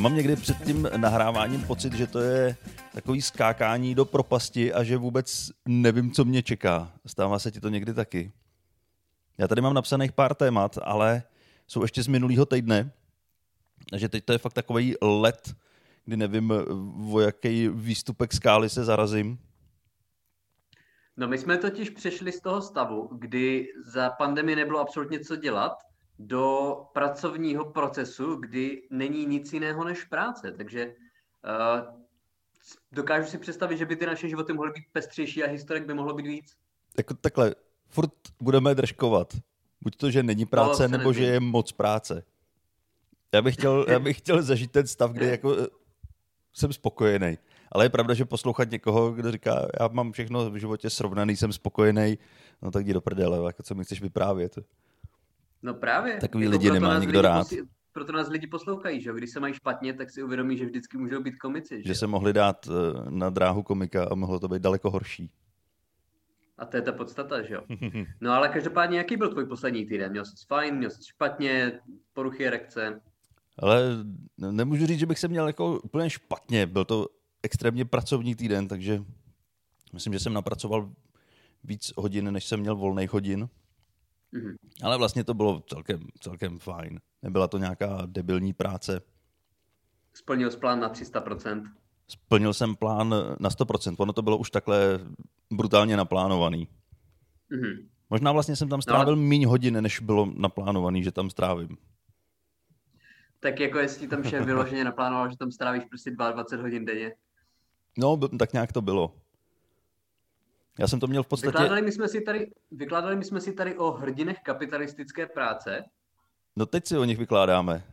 Mám někdy před tím nahráváním pocit, že to je takový skákání do propasti a že vůbec nevím, co mě čeká. Stává se ti to někdy taky? Já tady mám napsaných pár témat, ale jsou ještě z minulého týdne, takže teď to je fakt takový let, kdy nevím, o jaký výstupek skály se zarazím. No my jsme totiž přešli z toho stavu, kdy za pandemii nebylo absolutně co dělat, do pracovního procesu, kdy není nic jiného než práce. Takže uh, dokážu si představit, že by ty naše životy mohly být pestřejší a historik by mohlo být víc. Jako takhle, furt budeme držkovat. Buď to, že není práce, nebo nevím. že je moc práce. Já bych chtěl, já bych chtěl zažít ten stav, kdy jako eh, jsem spokojený. Ale je pravda, že poslouchat někoho, kdo říká, já mám všechno v životě srovnaný, jsem spokojený, no tak jdi do prdele, jako co mi chceš vyprávět. No právě. Takový jako lidi nemá nikdo rád. Posi- proto nás lidi poslouchají, že když se mají špatně, tak si uvědomí, že vždycky můžou být komici. Že, že se mohli dát eh, na dráhu komika a mohlo to být daleko horší. A to je ta podstata, že jo. No ale každopádně, jaký byl tvůj poslední týden? Měl jsi fajn, měl jsi špatně, poruchy erekce? Ale nemůžu říct, že bych se měl jako úplně špatně. Byl to extrémně pracovní týden, takže myslím, že jsem napracoval víc hodin, než jsem měl volných hodin. Mm-hmm. Ale vlastně to bylo celkem, celkem fajn. Nebyla to nějaká debilní práce. Splnil jsi plán na 300%? Splnil jsem plán na 100%. Ono to bylo už takhle brutálně naplánovaný. Mm-hmm. Možná vlastně jsem tam strávil no, méně hodin, než bylo naplánovaný, že tam strávím. Tak jako jestli tam šéf vyloženě naplánoval, že tam strávíš prostě 22 hodin denně. No, tak nějak to bylo. Já jsem to měl v podstatě... Vykládali my jsme si tady, vykládali my jsme si tady o hrdinech kapitalistické práce. No teď si o nich vykládáme.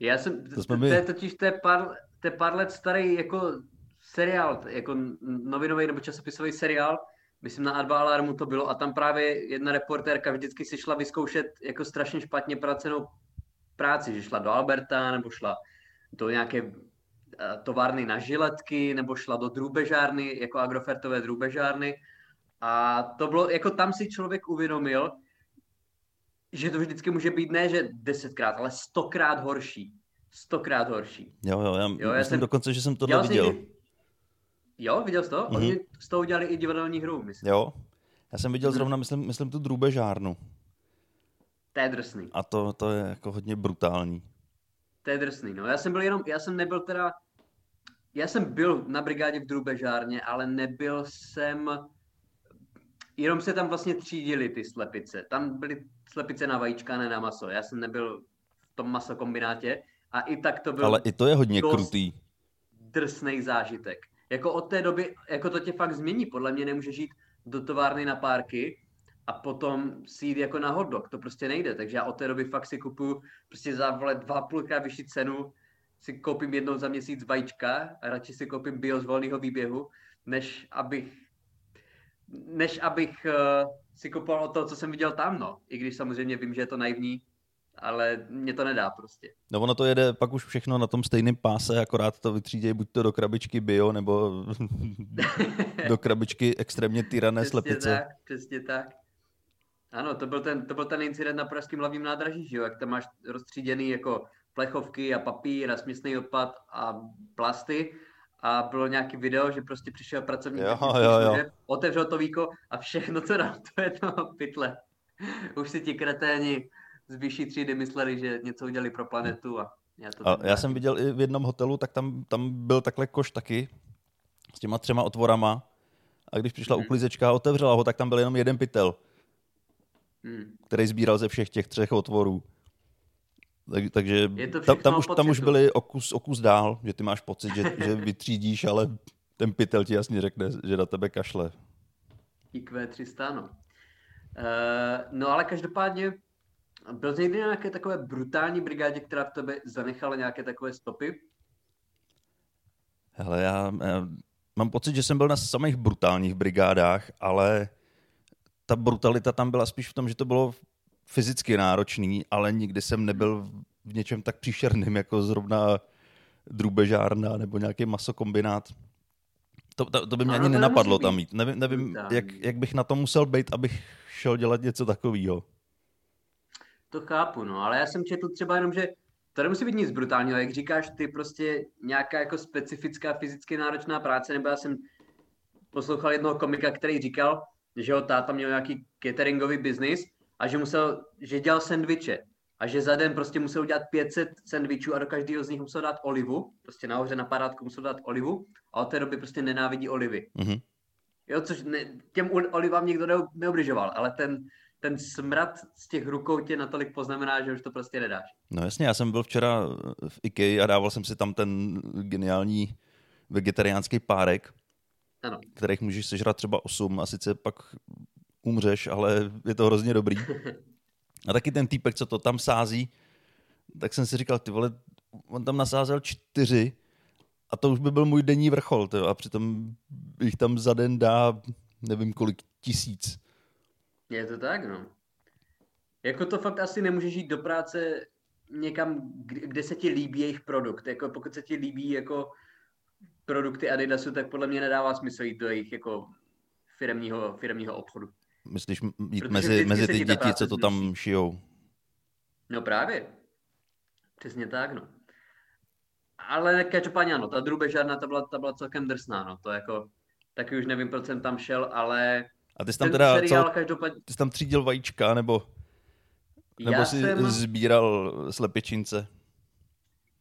Já jsem, to, jsme my... to je totiž to je pár, to je pár let starý jako seriál, jako novinový nebo časopisový seriál, myslím na Adva Alarmu to bylo a tam právě jedna reportérka vždycky si šla vyzkoušet jako strašně špatně pracenou práci, že šla do Alberta nebo šla do nějaké továrny na žiletky, nebo šla do drůbežárny, jako agrofertové drůbežárny. A to bylo, jako tam si člověk uvědomil, že to vždycky může být ne, že desetkrát, ale stokrát horší. Stokrát horší. Jo, jo, já, jo, já myslím jsem, dokonce, že jsem to viděl. Někdy, jo, viděl jsi to? Mm-hmm. Oni z toho udělali i divadelní hru, myslím. Jo, já jsem viděl mm-hmm. zrovna, myslím, myslím tu drůbežárnu. To je drsný. A to, to je jako hodně brutální. To je drsný, no. Já jsem byl jenom, já jsem nebyl teda já jsem byl na brigádě v Drubežárně, ale nebyl jsem, jenom se tam vlastně třídili ty slepice. Tam byly slepice na vajíčka, ne na maso. Já jsem nebyl v tom masokombinátě a i tak to byl Ale i to je hodně krutý. Drsný zážitek. Jako od té doby, jako to tě fakt změní. Podle mě nemůžeš jít do továrny na párky a potom si jít jako na hotdog. To prostě nejde. Takže já od té doby fakt si kupuju prostě za vole dva půlka vyšší cenu si koupím jednou za měsíc vajíčka a radši si koupím bio z volného výběhu, než abych, než abych uh, si kupoval to, co jsem viděl tam, no. I když samozřejmě vím, že je to naivní, ale mě to nedá prostě. No ono to jede pak už všechno na tom stejném páse, akorát to vytřídějí buď to do krabičky bio, nebo do krabičky extrémně tyrané přesně slepice. Tak, přesně tak. Ano, to byl ten, to byl ten incident na pražském hlavním nádraží, že jo? jak tam máš rozstříděný jako plechovky a papír a směsný odpad a plasty a bylo nějaký video, že prostě přišel pracovník, jo, jo, jo. otevřel to víko a všechno to dal to je toho pytle. Už si ti kreténi z vyšší třídy mysleli, že něco udělali pro planetu a já to a já jsem viděl i v jednom hotelu, tak tam, tam byl takhle koš taky s těma třema otvorama a když přišla hmm. uklízečka a otevřela ho, tak tam byl jenom jeden pytel, hmm. který sbíral ze všech těch třech otvorů. Tak, takže tam, tam, už, tam už byli o kus, o kus dál, že ty máš pocit, že, že vytřídíš, ale ten pytel ti jasně řekne, že na tebe kašle. IQ 300, no. Uh, no ale každopádně byl jsi někdy nějaké takové brutální brigádě, která v tebe zanechala nějaké takové stopy? Hele, já, já mám pocit, že jsem byl na samých brutálních brigádách, ale ta brutalita tam byla spíš v tom, že to bylo fyzicky náročný, ale nikdy jsem nebyl v něčem tak příšerným, jako zrovna drůbežárna nebo nějaký masokombinát. To, to, to by mě no, ani nenapadlo tam mít. Nevím, nevím jak, jak bych na to musel být, abych šel dělat něco takového. To chápu, no, ale já jsem četl třeba jenom, že to nemusí být nic brutálního, jak říkáš, ty prostě nějaká jako specifická fyzicky náročná práce, nebo já jsem poslouchal jednoho komika, který říkal, že jeho táta měl nějaký cateringový biznis a že musel, že dělal sendviče a že za den prostě musel udělat 500 sendvičů a do každého z nich musel dát olivu, prostě nahoře na parádku musel dát olivu a od té doby prostě nenávidí olivy. Mm-hmm. Jo, což ne, těm olivám nikdo neobližoval, ale ten, ten smrad z těch rukou tě natolik poznamená, že už to prostě nedáš. No jasně, já jsem byl včera v IKEA a dával jsem si tam ten geniální vegetariánský párek, ano. kterých můžeš sežrat třeba 8 a sice pak umřeš, ale je to hrozně dobrý. A taky ten týpek, co to tam sází, tak jsem si říkal, ty vole, on tam nasázel čtyři a to už by byl můj denní vrchol, tyjo, a přitom jich tam za den dá nevím kolik tisíc. Je to tak, no. Jako to fakt asi nemůžeš jít do práce někam, kde se ti líbí jejich produkt. Jako pokud se ti líbí jako produkty Adidasu, tak podle mě nedává smysl jít do jejich jako firmního, firmního obchodu. Myslíš jít mezi, mezi ty děti, co to tam šijou? No právě. Přesně tak, no. Ale každopádně ano, ta drubežárna, ta byla, ta byla celkem drsná, no. To jako, taky už nevím, proč jsem tam šel, ale a ty jsi tam teda, seriál, co, každopádně... ty jsi tam třídil vajíčka, nebo, nebo já jsi jsem... sbíral slepičince?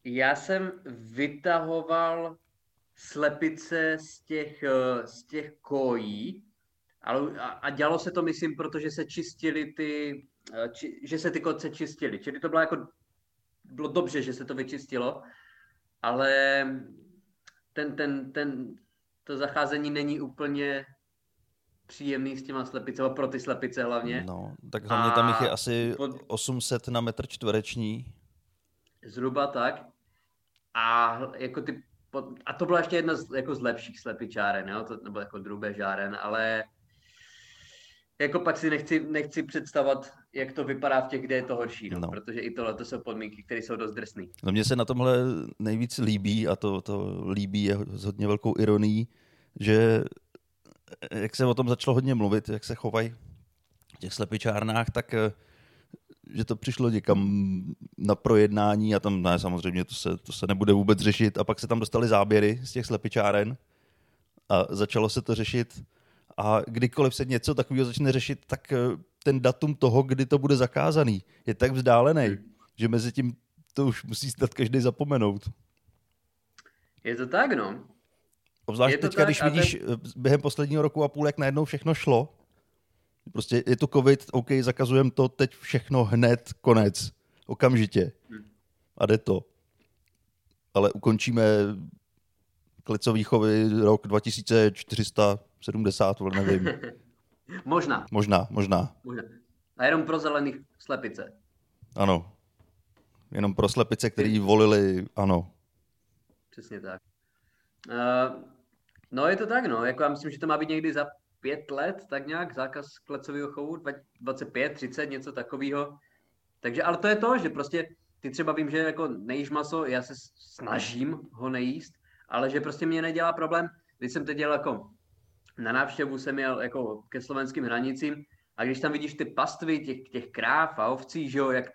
Já jsem vytahoval slepice z těch, eh, z těch kojí, ale, a, a dělalo se to, myslím, protože se čistili ty, eh, či, že se ty kotce čistili. Čili to bylo jako, bylo dobře, že se to vyčistilo, ale ten, ten, ten, to zacházení není úplně příjemný s těma slepicema, pro ty slepice hlavně. No, tak hlavně a tam jich je asi pod... 800 na metr čtvereční. Zhruba tak. A jako ty a to byla ještě jedna z, jako z lepších slepičáren, jo? To, nebo jako žáren, ale jako pak si nechci, nechci představovat, jak to vypadá v těch, kde je to horší, no, no. protože i tohle to jsou podmínky, které jsou dost drsné. No mně se na tomhle nejvíc líbí, a to, to líbí je s hodně velkou ironií, že jak se o tom začalo hodně mluvit, jak se chovají v těch slepičárnách, tak eh, že to přišlo někam na projednání a tam ne, samozřejmě to se, to se nebude vůbec řešit a pak se tam dostali záběry z těch slepičáren a začalo se to řešit a kdykoliv se něco takového začne řešit, tak eh, ten datum toho, kdy to bude zakázaný, je tak vzdálený, že mezi tím to už musí stát každý zapomenout. Je to tak, no. Obzvlášť teďka, tak, když vidíš ten... Eh, během posledního roku a půl, jak najednou všechno šlo, Prostě je to covid, OK, zakazujeme to teď všechno hned, konec, okamžitě. A jde to. Ale ukončíme klecový chovy rok 2470, nevím. možná. Možná, možná. Možná. A jenom pro zelených slepice. Ano. Jenom pro slepice, který volili, ano. Přesně tak. Uh, no je to tak, no. Jako já myslím, že to má být někdy za pět let, tak nějak zákaz klecového chovu, 25, 30, něco takového. Takže, ale to je to, že prostě ty třeba vím, že jako nejíš maso, já se snažím ho nejíst, ale že prostě mě nedělá problém, když jsem teď dělal jako na návštěvu jsem jel jako ke slovenským hranicím a když tam vidíš ty pastvy těch, těch kráv a ovcí, že jo, jak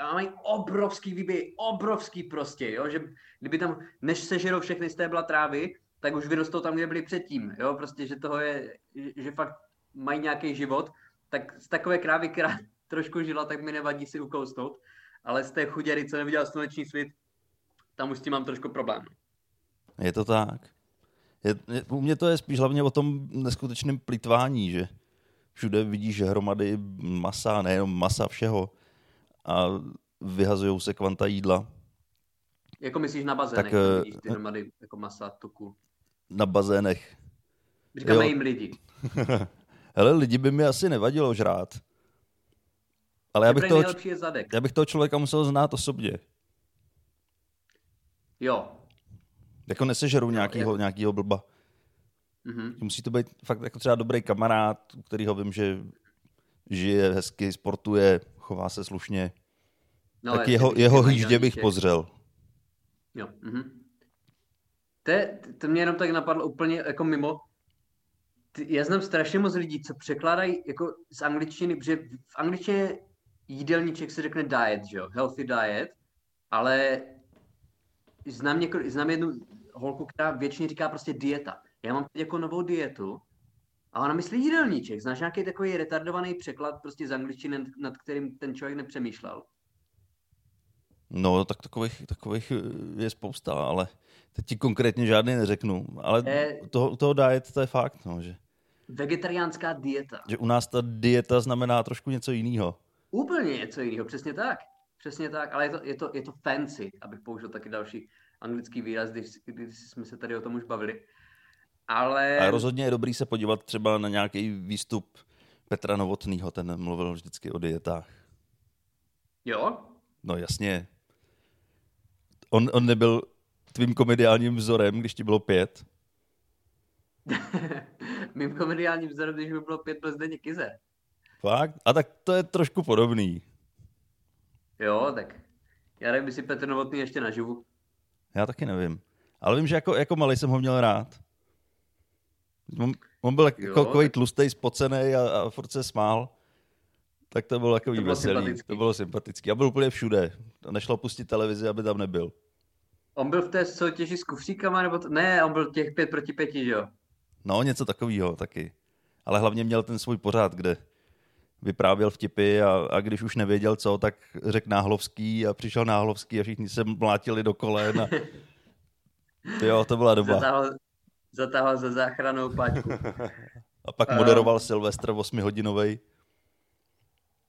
a mají obrovský výběj, obrovský prostě, jo, že kdyby tam, než sežerou všechny stébla trávy, tak už vyrostou tam, kde byli předtím, jo, prostě, že toho je, že fakt mají nějaký život, tak z takové krávy, která trošku žila, tak mi nevadí si ukousnout, ale z té chuděry, co neviděl sluneční svět, tam už s tím mám trošku problém. Je to tak. Je, je, u mě to je spíš hlavně o tom neskutečném plitvání, že všude vidíš hromady masa, nejenom masa, všeho a vyhazují se kvanta jídla. Jako myslíš na bazénech, tak, vidíš ty eh, hromady jako masa, tuku na bazénech. Říkáme jim lidi. Hele, lidi by mi asi nevadilo žrát. Ale já bych, toho, já bych toho člověka musel znát osobně. Jo. Jako nesežeru nějakýho, nějakýho blba. Mm-hmm. Musí to být fakt jako třeba dobrý kamarád, u kterého vím, že žije hezky, sportuje, chová se slušně. No, tak jeho, jeho hýždě bych pozřel. Jo. Mm-hmm. To, je, to mě jenom tak napadlo úplně jako mimo. Já znám strašně moc lidí, co překládají jako z angličtiny, protože v angličtině jídelníček se řekne diet, že jo? Healthy diet. ale znám, něko, znám jednu holku, která většině říká prostě dieta. Já mám jako novou dietu a ona myslí jídelníček. Znáš nějaký takový retardovaný překlad prostě z angličtiny, nad, nad kterým ten člověk nepřemýšlel? No, tak takových, takových eh, je spousta, ale teď ti konkrétně žádný neřeknu. Ale je... toho, toho diet to je fakt, no, že... Vegetariánská dieta. Že u nás ta dieta znamená trošku něco jiného. Úplně něco jiného, přesně tak. Přesně tak, ale je to, je to, je to fancy, abych použil taky další anglický výraz, když, když jsme se tady o tom už bavili. Ale... A rozhodně je dobrý se podívat třeba na nějaký výstup Petra Novotnýho, ten mluvil vždycky o dietách. Jo? No jasně. On, on nebyl tvým komediálním vzorem, když ti bylo pět? Mým komediálním vzorem, když mi bylo pět, byl Zdeněk Kize. Fakt? A tak to je trošku podobný. Jo, tak já nevím, jestli Petr Novotný ještě naživu. Já taky nevím. Ale vím, že jako, jako malý jsem ho měl rád. On, on byl jako takový tlustý, spocený a, a furt se smál. Tak to bylo takový to bylo veselý. Sympatický. To bylo sympatický. A byl úplně všude. Nešlo pustit televizi, aby tam nebyl. On byl v té soutěži s kufříkama, nebo to... Ne, on byl těch pět proti pěti, že jo? No, něco takového taky. Ale hlavně měl ten svůj pořád, kde vyprávěl vtipy a, a když už nevěděl co, tak řekl Náhlovský a přišel Náhlovský a všichni se mlátili do kolen. A... jo, to byla doba. Zatáhl, zatáhl za záchranou páčku. a pak moderoval uh, Silvestr 8-hodinovej.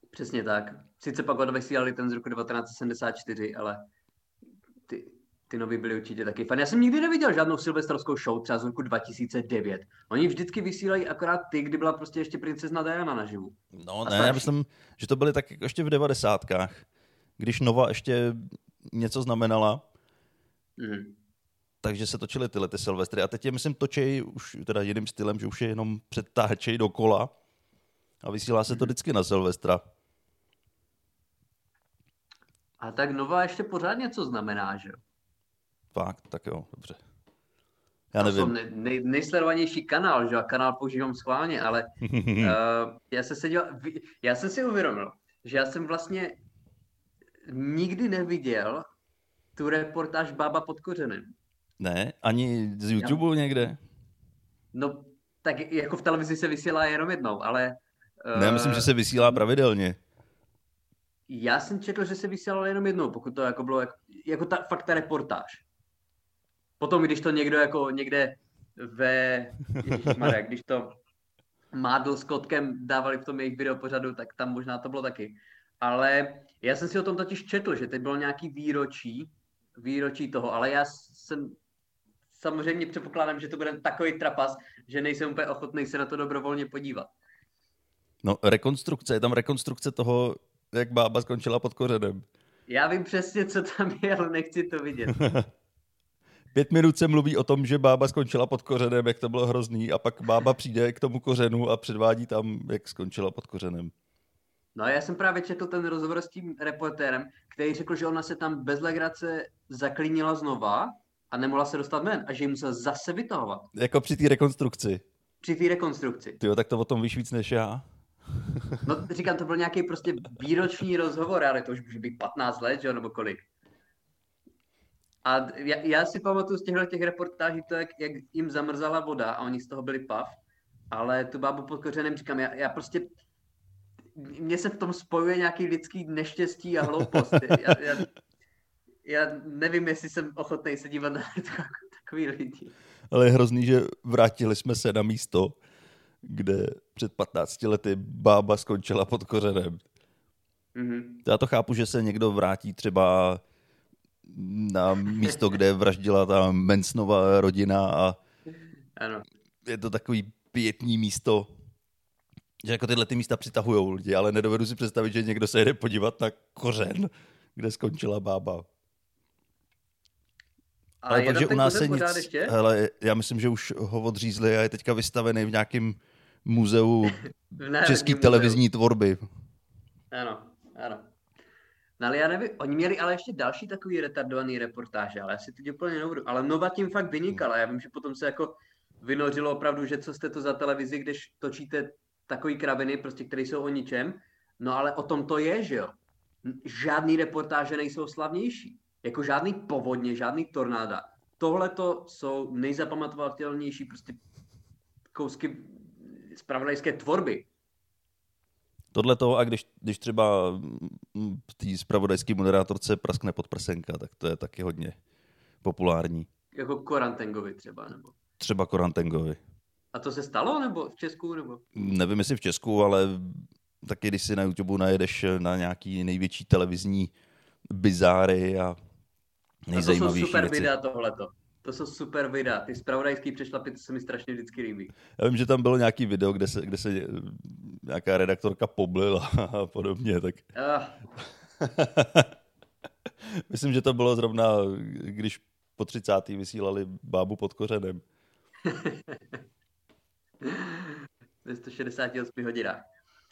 Přesně tak. Sice pak odvysílali ten z roku 1974, ale ty, ty nový byly určitě taky fan. Já jsem nikdy neviděl žádnou silvestrovskou show třeba z roku 2009. Oni vždycky vysílají akorát ty, kdy byla prostě ještě princezna Diana naživu. No ne, já myslím, že to byly tak ještě v devadesátkách, když Nova ještě něco znamenala. Mm. Takže se točily tyhle ty Silvestry. A teď je, myslím, točej už teda jiným stylem, že už je jenom přetáčej dokola. A vysílá se to mhm. vždycky na Silvestra. A tak Nova ještě pořád něco znamená, že jo? Fakt, tak jo, dobře. Já nevím. To nej, nej, nejsledovanější kanál, že a kanál používám schválně, ale uh, já, jsem se dělal, já jsem si uvědomil, že já jsem vlastně nikdy neviděl tu reportáž Bába pod kořenem. Ne, ani z YouTube já... někde? No, tak jako v televizi se vysílá jenom jednou, ale... Uh, ne, myslím, že se vysílá pravidelně. Já jsem četl, že se vysílalo jenom jednou, pokud to jako bylo jako, jako ta, fakt ta reportáž. Potom, když to někdo jako někde ve, Ježišmarja, když to Mádl s Kotkem dávali v tom jejich video pořadu, tak tam možná to bylo taky. Ale já jsem si o tom totiž četl, že teď bylo nějaký výročí, výročí toho, ale já jsem samozřejmě předpokládám, že to bude takový trapas, že nejsem úplně ochotný se na to dobrovolně podívat. No, rekonstrukce, je tam rekonstrukce toho, jak bába skončila pod kořenem. Já vím přesně, co tam je, ale nechci to vidět. Pět minut se mluví o tom, že bába skončila pod kořenem, jak to bylo hrozný, a pak bába přijde k tomu kořenu a předvádí tam, jak skončila pod kořenem. No já jsem právě četl ten rozhovor s tím reportérem, který řekl, že ona se tam bez legrace zaklínila znova a nemohla se dostat ven a že ji musela zase vytahovat. Jako při té rekonstrukci. Při té rekonstrukci. Ty tak to o tom víš víc než já. no říkám, to byl nějaký prostě výroční rozhovor, ale to už může být 15 let, že nebo kolik. A já, já si pamatuju z těchto těch reportáží to, jak, jak jim zamrzala voda a oni z toho byli pav, ale tu bábu pod kořenem říkám, já, já prostě, mně se v tom spojuje nějaký lidský neštěstí a hloupost. Já, já, já nevím, jestli jsem ochotný se dívat na takový lidi. Ale je hrozný, že vrátili jsme se na místo, kde před 15 lety bába skončila pod kořenem. Mm-hmm. Já to chápu, že se někdo vrátí třeba na místo, kde vraždila ta Mensnová rodina a ano. je to takový pětní místo, že jako tyhle ty místa přitahují lidi, ale nedovedu si představit, že někdo se jede podívat na kořen, kde skončila bába. Ale, ale takže u nás se nic... Ještě? Hele, já myslím, že už ho odřízli a je teďka vystavený v nějakém muzeu české televizní tvorby. Ano, ano. No ale já nevím, oni měli ale ještě další takový retardovaný reportáže, ale já si teď úplně nebudu. Ale Nova tím fakt vynikala. Já vím, že potom se jako vynořilo opravdu, že co jste to za televizi, když točíte takový kraviny, prostě, které jsou o ničem. No ale o tom to je, že jo. Žádný reportáže nejsou slavnější. Jako žádný povodně, žádný tornáda. Tohle to jsou nejzapamatovatelnější prostě kousky spravodajské tvorby. Tohle to, a když, když třeba té spravodajské moderátorce praskne podprsenka, tak to je taky hodně populární. Jako Korantengovi třeba, nebo? Třeba Korantengovi. A to se stalo, nebo v Česku, nebo? Nevím, jestli v Česku, ale taky když si na YouTube najedeš na nějaký největší televizní bizáry a nejzajímavější a to jsou super věci. videa tohleto. To jsou super videa. Ty spravodajský přešlapy, to se mi strašně vždycky líbí. Já vím, že tam bylo nějaký video, kde se, kde se eh, nějaká redaktorka poblila a podobně. Tak... Uh. Myslím, že to bylo zrovna, když po 30. vysílali bábu pod kořenem. Ve 168 hodinách.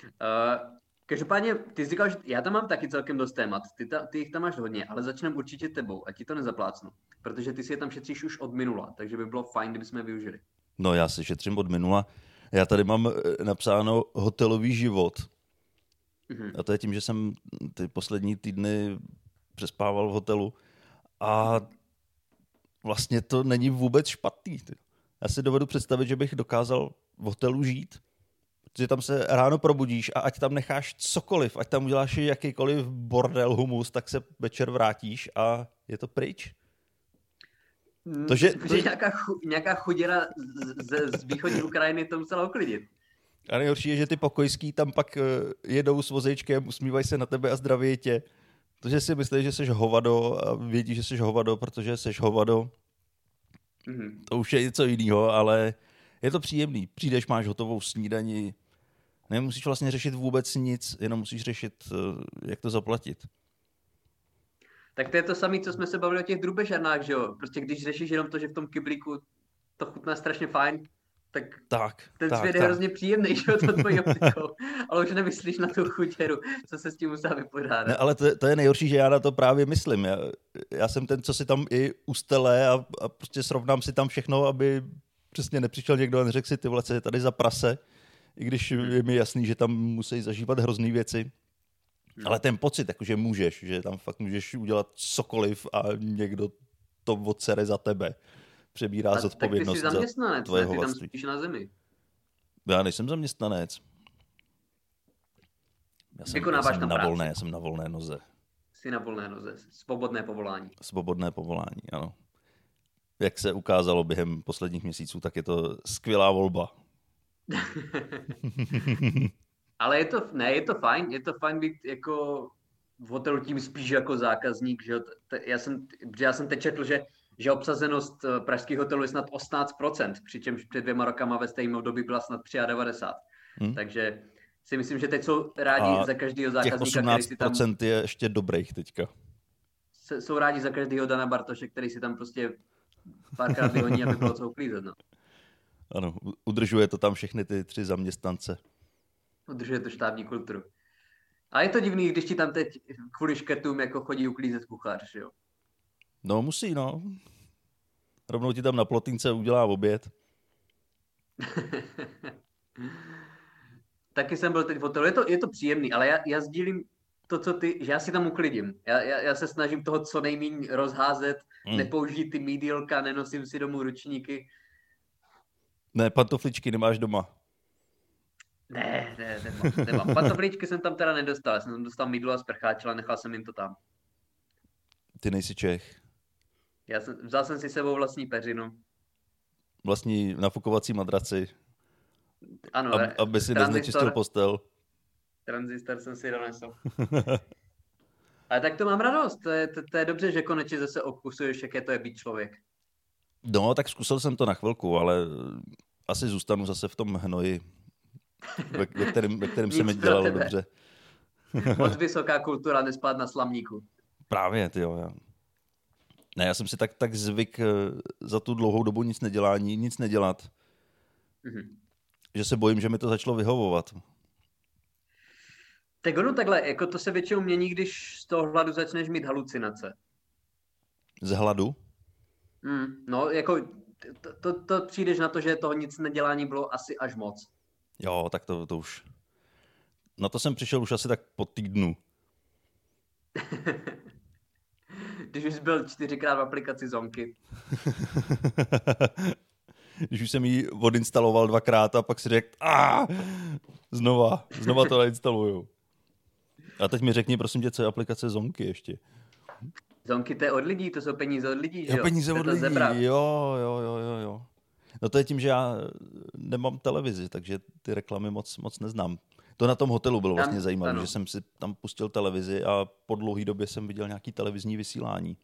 Uh, každopádně, ty jsi říkal, že já tam mám taky celkem dost témat, ty, ta, ty jich tam máš hodně, ale začneme určitě tebou, a ti to nezaplácnu, protože ty si je tam šetříš už od minula, takže by bylo fajn, kdyby jsme je využili. No já si šetřím od minula. Já tady mám eh, napsáno hotelový život. Mm-hmm. A to je tím, že jsem ty poslední týdny přespával v hotelu a vlastně to není vůbec špatný. Já si dovedu představit, že bych dokázal v hotelu žít, protože tam se ráno probudíš a ať tam necháš cokoliv, ať tam uděláš jakýkoliv bordel, humus, tak se večer vrátíš a je to pryč. Mm, to, že, to... Nějaká, chu, nějaká chuděra z, z východní Ukrajiny to musela uklidit. A nejhorší je, že ty pokojský tam pak uh, jedou s vozejčkem, usmívají se na tebe a zdraví tě. To, že si myslíš, že jsi hovado a vědí, že jsi hovado, protože jsi hovado, mm-hmm. to už je něco jiného, ale je to příjemný. Přijdeš, máš hotovou snídani, nemusíš vlastně řešit vůbec nic, jenom musíš řešit, uh, jak to zaplatit. Tak to je to samé, co jsme se bavili o těch drubežarnách, že jo? Prostě když řešíš jenom to, že v tom kyblíku to chutná strašně fajn, tak, tak ten tak, svět tak. je hrozně příjemný, že jo, to tvojí optikou. ale už nemyslíš na tu chutěru, co se s tím musí vypořádat. Ne, ale to, to, je nejhorší, že já na to právě myslím. Já, já jsem ten, co si tam i ustele a, a prostě srovnám si tam všechno, aby přesně nepřišel někdo a neřekl si, ty vole, je tady za prase, i když je mi jasný, že tam musí zažívat hrozný věci. Hmm. Ale ten pocit, že můžeš, že tam fakt můžeš udělat cokoliv a někdo to odsere za tebe přebírá a zodpovědnost tak ty jsi zaměstnanec, za ne? Ty tam spíš na zemi. Já nejsem zaměstnanec. Já jsem, já jsem na volné, já jsem na volné noze. Jsi na volné noze, svobodné povolání. Svobodné povolání, ano. Jak se ukázalo během posledních měsíců, tak je to skvělá volba. Ale je to, ne, je to fajn, je to fajn být jako v hotelu tím spíš jako zákazník, že já jsem, já jsem teď četl, že že obsazenost eh, pražských hotelů je snad 18%, přičemž před dvěma rokama ve stejném období byla snad 93%. Hmm. Takže si myslím, že teď jsou rádi A za každého zákazníka, těch 18% si tam... je ještě dobrých teďka. Jsou rádi za každého Dana Bartoše, který si tam prostě párkrát vyhoní, aby bylo co uklízet. No. Ano, udržuje to tam všechny ty tři zaměstnance. Udržuje to štábní kulturu. A je to divný, když ti tam teď kvůli škrtům jako chodí uklízet kuchař, jo? No musí, no. Rovnou ti tam na plotince udělá oběd. Taky jsem byl teď v hotelu. Je to, je to příjemný, ale já, já sdílím to, co ty, že já si tam uklidím. Já, já, já se snažím toho co nejméně rozházet, hmm. nepoužít ty mídílka, nenosím si domů ručníky. Ne, pantofličky nemáš doma. Ne, ne, nemám. nemám. Pantofličky jsem tam teda nedostal. Já jsem tam dostal mídlo a sprcháčela, nechal jsem jim to tam. Ty nejsi Čech. Já jsem, vzal jsem si sebou vlastní peřinu. Vlastní nafukovací madraci. Ano. Ab, aby si neznečistil postel. Transistor jsem si donesl. Ale tak to mám radost. To je, to, to je dobře, že konečně zase okusuješ, jaké to je být člověk. No, tak zkusil jsem to na chvilku, ale asi zůstanu zase v tom hnoji, ve, ve kterém, ve kterém se mi dělalo dobře. Moc vysoká kultura nespát na slamníku. Právě, ty jo. Ne, já jsem si tak, tak zvyk eh, za tu dlouhou dobu nic nedělání, nic nedělat, mm-hmm. že se bojím, že mi to začalo vyhovovat. Tak ono takhle, jako to se většinou mění, když z toho hladu začneš mít halucinace. Z hladu? Mm, no, jako to, to, to přijdeš na to, že toho nic nedělání bylo asi až moc. Jo, tak to, to už. Na to jsem přišel už asi tak po týdnu. když už byl čtyřikrát v aplikaci Zonky. když už jsem ji odinstaloval dvakrát a pak si řekl, a znova, znova to nainstaluju. A teď mi řekni, prosím tě, co je aplikace Zonky ještě. Zonky to je od lidí, to jsou peníze od lidí, že jo? peníze od lidí, jo, jo, jo, jo, jo. No to je tím, že já nemám televizi, takže ty reklamy moc, moc neznám. To na tom hotelu bylo vlastně zajímavé, že jsem si tam pustil televizi a po dlouhé době jsem viděl nějaký televizní vysílání.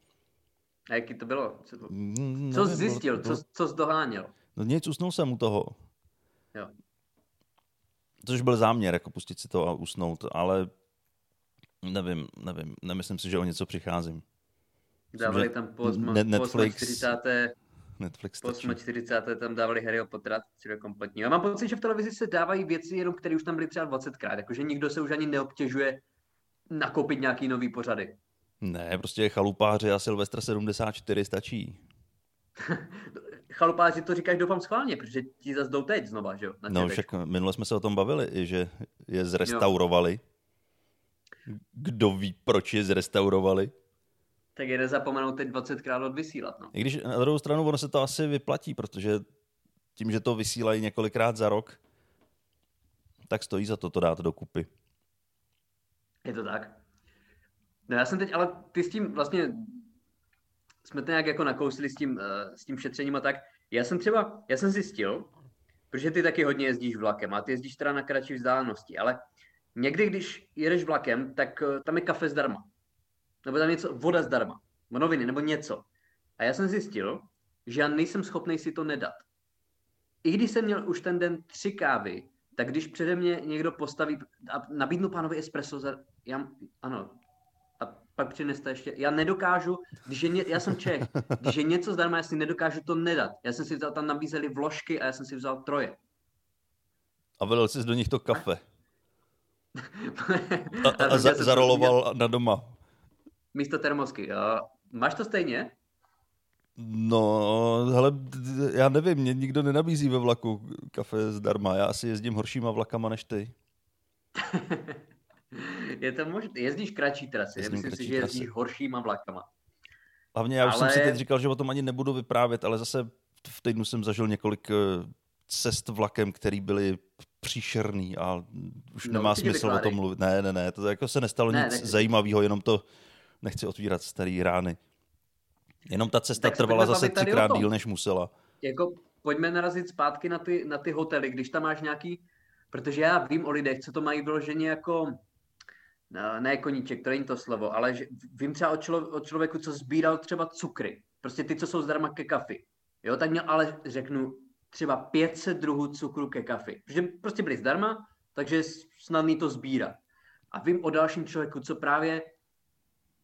A jaký to bylo? Co, to... Mm, co jsi zjistil? Bylo... Co, co jsi doháněl? No nic, usnul jsem u toho. Jo. Což byl záměr, jako pustit si to a usnout, ale nevím, nevím, nemyslím si, že o něco přicházím. Dávali tam po, Netflix, po 40. Netflix po 40. tam dávali Harryho Pottera, je kompletní. Já mám pocit, že v televizi se dávají věci, jenom které už tam byly třeba 20krát, jakože nikdo se už ani neobtěžuje nakoupit nějaký nový pořady. Ne, prostě chalupáři a Silvestra 74 stačí. chalupáři to říkáš doufám schválně, protože ti zase jdou teď znova, že jo? no však minule jsme se o tom bavili, že je zrestaurovali. Jo. Kdo ví, proč je zrestaurovali? Tak je nezapomenout teď 20krát odvysílat. No. I když na druhou stranu ono se to asi vyplatí, protože tím, že to vysílají několikrát za rok, tak stojí za to to dát dokupy. Je to tak. No já jsem teď, ale ty s tím vlastně, jsme to nějak jako nakousli s tím, uh, s tím šetřením a tak. Já jsem třeba, já jsem zjistil, protože ty taky hodně jezdíš vlakem a ty jezdíš teda na kratší vzdálenosti, ale někdy, když jedeš vlakem, tak uh, tam je kafe zdarma nebo tam něco, voda zdarma, noviny, nebo něco. A já jsem zjistil, že já nejsem schopný si to nedat. I když jsem měl už ten den tři kávy, tak když přede mě někdo postaví a nabídnu pánovi espresso, za, já, ano, a pak přineste ještě, já nedokážu, když je, ně, já jsem Čech, když je něco zdarma, já si nedokážu to nedat. Já jsem si vzal, tam nabízeli vložky a já jsem si vzal troje. A vylil jsi do nich to kafe. a, a, a za, zaroloval na doma místo termosky. Máš to stejně? No, hele, já nevím, mě nikdo nenabízí ve vlaku kafe zdarma. Já asi jezdím horšíma vlakama než ty. je to možné. Jezdíš kratší trasy. Jezdím Myslím si, že jezdíš trasy. horšíma vlakama. Hlavně já už ale... jsem si teď říkal, že o tom ani nebudu vyprávět, ale zase v týdnu jsem zažil několik eh, cest vlakem, které byly příšerný a už no, nemá smysl o tom mluvit. Ne, ne, ne, to jako se nestalo ne, nic zajímavého, jenom to nechci otvírat starý rány. Jenom ta cesta tak trvala zase třikrát díl, než musela. Jako, pojďme narazit zpátky na ty, na ty hotely, když tam máš nějaký, protože já vím o lidech, co to mají vyloženě jako, ne koníček, to není to slovo, ale že, vím třeba o, člo, o člověku, co sbíral třeba cukry, prostě ty, co jsou zdarma ke kafi. Jo, tak měl ale řeknu třeba 500 druhů cukru ke kafi, protože prostě byly zdarma, takže snadný to sbírat. A vím o dalším člověku, co právě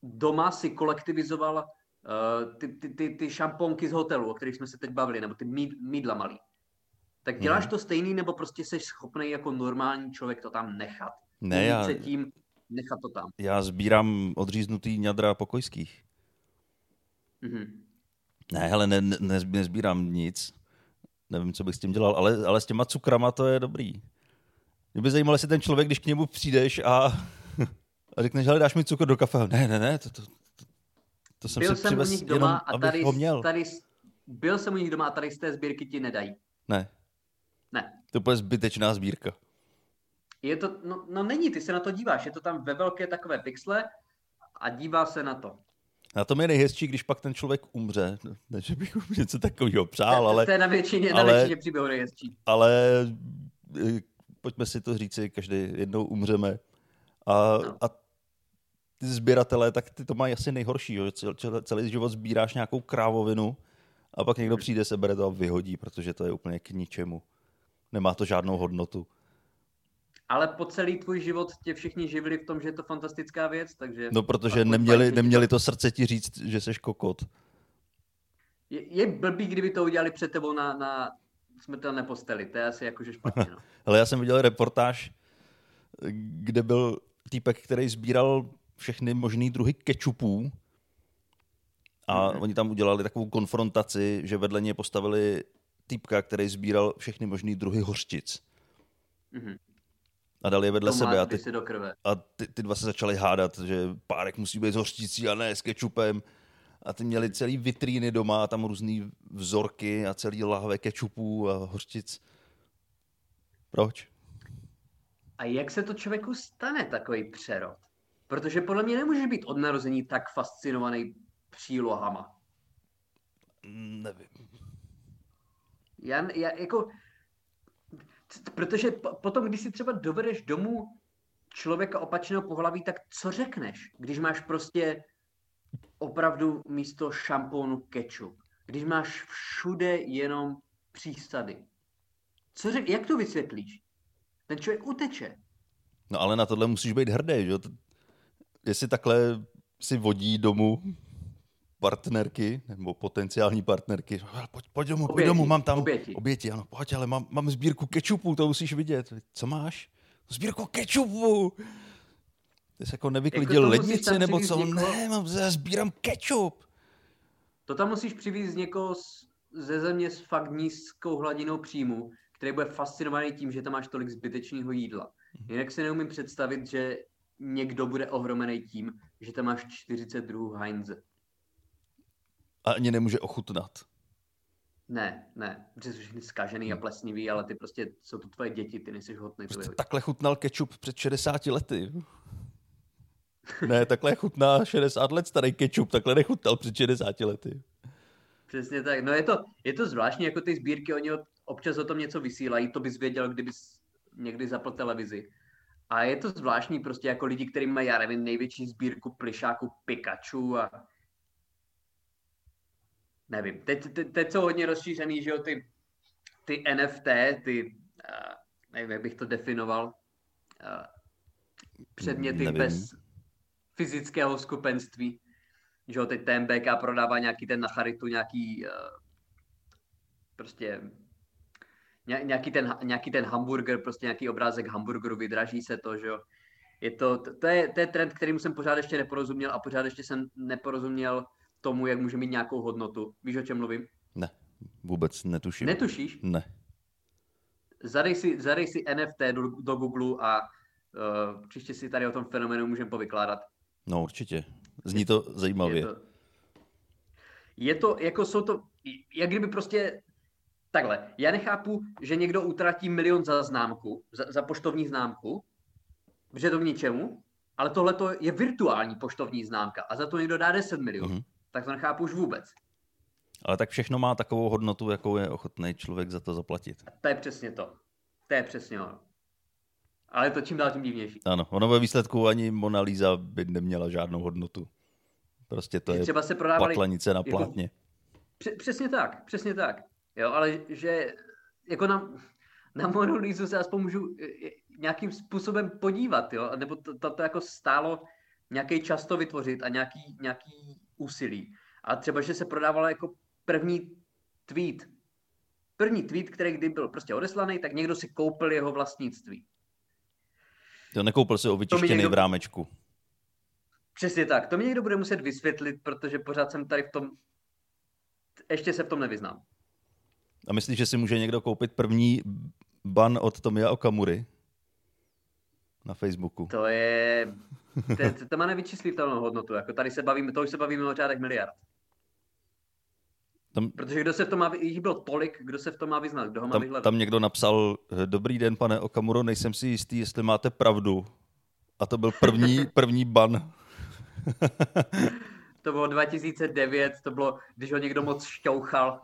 doma si kolektivizoval uh, ty, ty, ty, ty šamponky z hotelu, o kterých jsme se teď bavili, nebo ty mídla malý. Tak děláš hmm. to stejný, nebo prostě jsi schopný jako normální člověk to tam nechat? Ne, já... Předtím nechat to tam. Já sbírám odříznutý ňadra pokojských. Mm-hmm. Ne, hele, ne, ne, nezbírám nic. Nevím, co bych s tím dělal, ale, ale s těma cukrama to je dobrý. Mě by zajímalo, jestli ten člověk, když k němu přijdeš a a řekneš, hele, dáš mi cukr do kafe. Ne, ne, ne, to, to, to, to jsem byl si jsem u nich doma jenom, a tady, ho měl. tady, byl jsem u nich doma a tady z té sbírky ti nedají. Ne. Ne. To je zbytečná sbírka. Je to, no, no není, ty se na to díváš, je to tam ve velké takové pixle a dívá se na to. Na tom je nejhezčí, když pak ten člověk umře. Ne, že bych něco takového přál, ale... To je na většině, ale, na většině příběhu nejhezčí. Ale eh, pojďme si to říci, každý jednou umřeme. A, no. a ty sběratelé, tak ty to mají asi nejhorší, že celý život sbíráš nějakou krávovinu a pak někdo přijde, sebere to a vyhodí, protože to je úplně k ničemu. Nemá to žádnou hodnotu. Ale po celý tvůj život tě všichni živili v tom, že je to fantastická věc, takže... No, protože neměli, neměli to srdce ti říct, že jsi kokot. Je, je blbý, kdyby to udělali před tebou na, na smrtelné posteli. To je asi jakože špatně, no. Ale já jsem viděl reportáž, kde byl týpek, který sbíral všechny možný druhy kečupů a mm-hmm. oni tam udělali takovou konfrontaci, že vedle něj postavili týpka, který sbíral všechny možný druhy hořčic. Mm-hmm. A dali je vedle to sebe a, ty, do krve. a ty, ty dva se začali hádat, že párek musí být s hořčicí a ne s kečupem. a ty měli celý vitríny doma a tam různý vzorky a celý lahve kečupů a hořčic. Proč? A jak se to člověku stane, takový přerod? Protože podle mě nemůže být od narození tak fascinovaný přílohama. Nevím. Já, já jako... Protože potom, když si třeba dovedeš domů člověka opačného pohlaví, tak co řekneš, když máš prostě opravdu místo šampónu kečup? Když máš všude jenom přísady? Co řek, jak to vysvětlíš? Ten člověk uteče. No ale na tohle musíš být hrdý, že? Jestli takhle si vodí domů partnerky, nebo potenciální partnerky, pojď, pojď domů, oběti, pojď domů, mám tam oběti. oběti, ano, pojď, ale mám, mám sbírku kečupu, to musíš vidět. Co máš? Sbírku kečupu! Ty jsi jako nevyklidil jako lednici, nebo co? Někoho... Ne, mám, sbírám kečup. To tam musíš přivést někoho ze země s fakt nízkou hladinou příjmu, který bude fascinovaný tím, že tam máš tolik zbytečného jídla. Mhm. Jinak si neumím představit, že někdo bude ohromený tím, že tam máš 40 druhů Heinze. A ani nemůže ochutnat. Ne, ne, protože všechny zkažený a hmm. plesnivý, ale ty prostě jsou to tvoje děti, ty nejsi hotný. Prostě takhle chutnal kečup před 60 lety. ne, takhle chutná 60 let starý kečup, takhle nechutnal před 60 lety. Přesně tak. No je to, je to zvláštní, jako ty sbírky, oni občas o tom něco vysílají, to bys věděl, kdybys někdy zapl televizi. A je to zvláštní prostě jako lidi, kteří mají, já nevím, největší sbírku plišáků Pikachu a nevím. Teď, teď, teď jsou hodně rozšířený, že jo, ty, ty NFT, ty, uh, nevím, jak bych to definoval, uh, předměty nevím. bez fyzického skupenství. Že jo, teď TMBK prodává nějaký ten na charitu, nějaký uh, prostě nějaký ten, nějaký ten hamburger, prostě nějaký obrázek hamburgeru, vydraží se to, že jo. Je to, to, je, to je trend, kterým jsem pořád ještě neporozuměl a pořád ještě jsem neporozuměl tomu, jak může mít nějakou hodnotu. Víš, o čem mluvím? Ne, vůbec netuším. Netušíš? Ne. Zadej si, zadej si NFT do, do Google a uh, příště si tady o tom fenoménu můžeme povykládat. No určitě. Zní to zajímavě. Je to, je to, jako jsou to, jak kdyby prostě Takhle, já nechápu, že někdo utratí milion za známku, za, za poštovní známku, že to k ničemu, ale tohle je virtuální poštovní známka a za to někdo dá 10 milionů. Mm-hmm. Tak to nechápu už vůbec. Ale tak všechno má takovou hodnotu, jakou je ochotný člověk za to zaplatit. To je přesně to. To je přesně ono. Ale to čím dál tím divnější. Ano, ono ve výsledku ani Mona Lisa by neměla žádnou hodnotu. Prostě to je třeba se prodávali, patlanice na jako- plátně. Jako, přesně tak, přesně tak. Jo, ale že jako na, na Monu se aspoň můžu e, e, nějakým způsobem podívat, jo, nebo to, to, to jako stálo nějaký čas to vytvořit a nějaký, nějaký úsilí. A třeba, že se prodávalo jako první tweet. První tweet, který kdy byl prostě odeslaný, tak někdo si koupil jeho vlastnictví. To nekoupil si o vyčištěný někdo... v rámečku. Přesně tak. To mi někdo bude muset vysvětlit, protože pořád jsem tady v tom, ještě se v tom nevyznám. A myslíš, že si může někdo koupit první ban od Tomia Okamury na Facebooku? To je... To, to má nevyčíslitelnou hodnotu. Jako tady se bavíme, to už se bavíme o řádech miliard. Tam, Protože kdo se v tom má, jich bylo tolik, kdo se v tom má vyznat, kdo ho má tam, vyhledat. Tam někdo napsal, dobrý den, pane Okamuro, nejsem si jistý, jestli máte pravdu. A to byl první, první ban. to bylo 2009, to bylo, když ho někdo moc šťouchal.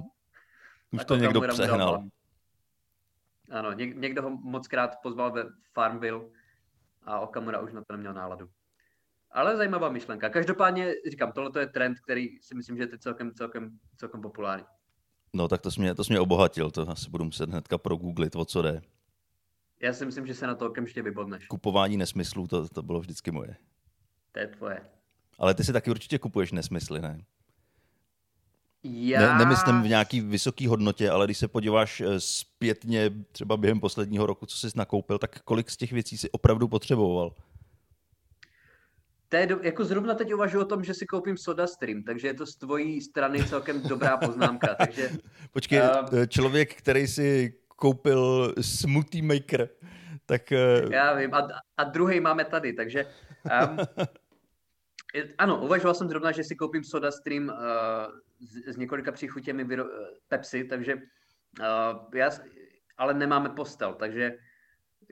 Už to někdo přehnal. Ano, něk, někdo ho moc krát pozval ve Farmville a Okamura už na to neměl náladu. Ale zajímavá myšlenka. Každopádně říkám, tohle je trend, který si myslím, že je celkem, celkem, celkem populární. No tak to jsi, mě, to jsi mě obohatil, to asi budu muset hnedka progooglit, o co jde. Já si myslím, že se na to okamžitě vybodneš. Kupování nesmyslů, to, to bylo vždycky moje. To je tvoje. Ale ty si taky určitě kupuješ nesmysly, ne? Já... Ne, nemyslím v nějaký vysoké hodnotě, ale když se podíváš eh, zpětně třeba během posledního roku, co jsi nakoupil, tak kolik z těch věcí si opravdu potřeboval? To je do, jako zrovna teď uvažuji o tom, že si koupím Soda Stream, takže je to z tvojí strany celkem dobrá poznámka. Takže, Počkej, uh, člověk, který si koupil Smoothie Maker, tak... Uh... Já vím, a, a druhý máme tady, takže... Um, ano, uvažoval jsem zrovna, že si koupím Soda Stream uh, s, s několika příchutěmi vyro, uh, Pepsi, takže uh, já, ale nemáme postel, takže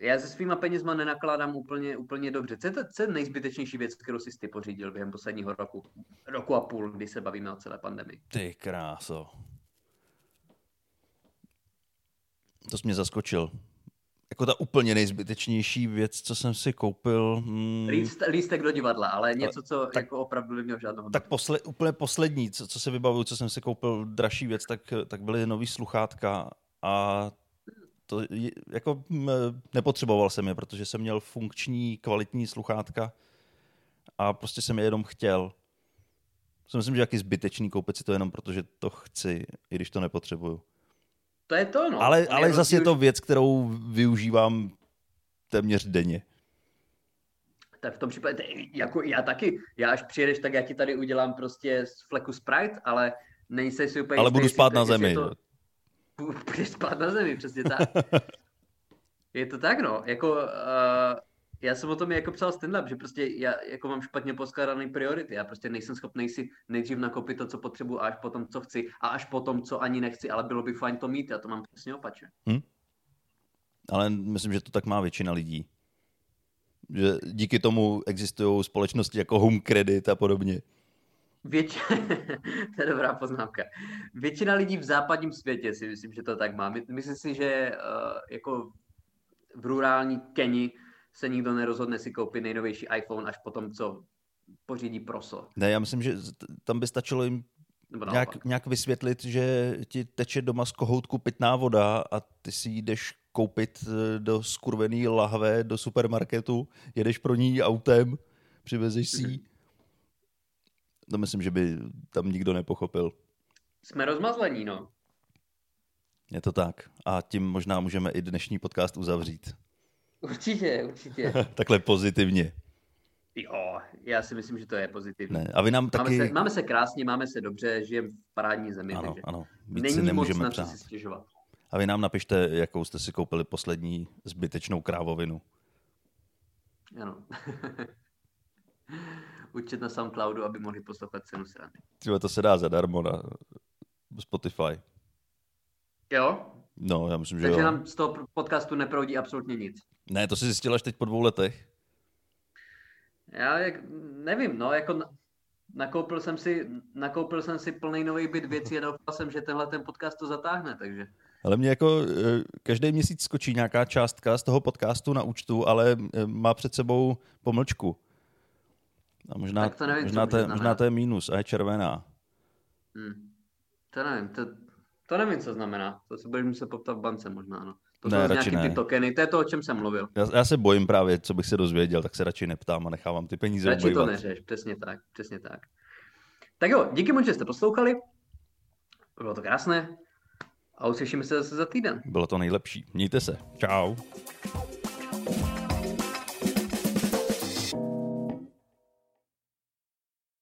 já se svýma penězma nenakládám úplně, úplně dobře. Co je, to, co je nejzbytečnější věc, kterou jsi ty pořídil během posledního roku? Roku a půl, kdy se bavíme o celé pandemii. Ty kráso. To jsi mě zaskočil. Jako ta úplně nejzbytečnější věc, co jsem si koupil... Hmm... Líst, lístek do divadla, ale něco, co tak, jako opravdu neměl žádnou Tak posle, úplně poslední, co, co se vybavuju, co jsem si koupil, dražší věc, tak, tak byly nový sluchátka a to jako nepotřeboval jsem je, protože jsem měl funkční, kvalitní sluchátka a prostě jsem je jenom chtěl. Si myslím, že jaký zbytečný koupit si to jenom protože to chci, i když to nepotřebuju. To je to, no. Ale, ale zase je to věc, kterou využívám téměř denně. Tak v tom případě, jako já taky, já až přijedeš, tak já ti tady udělám prostě z fleku Sprite, ale nejsi si úplně Ale budu spát na zemi. To, budeš spát na zemi, přesně tak. je to tak, no. Jako, uh, já jsem o tom jako psal stand-up, že prostě já jako mám špatně poskládaný priority. Já prostě nejsem schopný si nejdřív nakopit to, co potřebuji, a až potom, co chci, a až potom, co ani nechci, ale bylo by fajn to mít, já to mám přesně opačně. Hmm? Ale myslím, že to tak má většina lidí. Že díky tomu existují společnosti jako Home Credit a podobně. Větši... to je dobrá poznámka. Většina lidí v západním světě si myslím, že to tak má. Myslím si, že uh, jako v rurální Keni se nikdo nerozhodne si koupit nejnovější iPhone až potom, co pořídí proso. Ne, já myslím, že tam by stačilo jim nějak, nějak vysvětlit, že ti teče doma z kohoutku pitná voda a ty si jdeš koupit eh, do skurvený lahve do supermarketu, jedeš pro ní autem, přivezeš si ji to myslím, že by tam nikdo nepochopil. Jsme rozmazlení, no. Je to tak. A tím možná můžeme i dnešní podcast uzavřít. Určitě, určitě. Takhle pozitivně. Jo, já si myslím, že to je pozitivní. Ne, a vy nám taky... máme, se, máme se krásně, máme se dobře, žijeme v parádní zemi, ano, takže ano. Víc není si nemůžeme moc na co si stěžovat. A vy nám napište, jakou jste si koupili poslední zbytečnou krávovinu. Ano. účet na Soundcloudu, aby mohli poslouchat cenu srandy. Tyhle, to se dá zadarmo na Spotify. Jo? No, já myslím, že Takže jo. nám z toho podcastu neproudí absolutně nic. Ne, to si zjistil až teď po dvou letech. Já jak, nevím, no, jako nakoupil jsem si, nakoupil jsem si plný nový byt věcí a doufal jsem, že tenhle ten podcast to zatáhne, takže. Ale mě jako eh, každý měsíc skočí nějaká částka z toho podcastu na účtu, ale eh, má před sebou pomlčku. A možná, to nevím, možná, to, možná to je mínus a je červená. Hmm. To nevím, to, to nevím, co znamená. To se budeš muset poptat v bance možná, no. To ne, jsou radši nějaký ne. ty tokeny, to je to, o čem jsem mluvil. Já, já, se bojím právě, co bych se dozvěděl, tak se radši neptám a nechávám ty peníze Radši obojovat. to neřeš, přesně tak, přesně tak. Tak jo, díky moc, že jste poslouchali. Bylo to krásné. A uslyšíme se zase za týden. Bylo to nejlepší. Mějte se. Čau.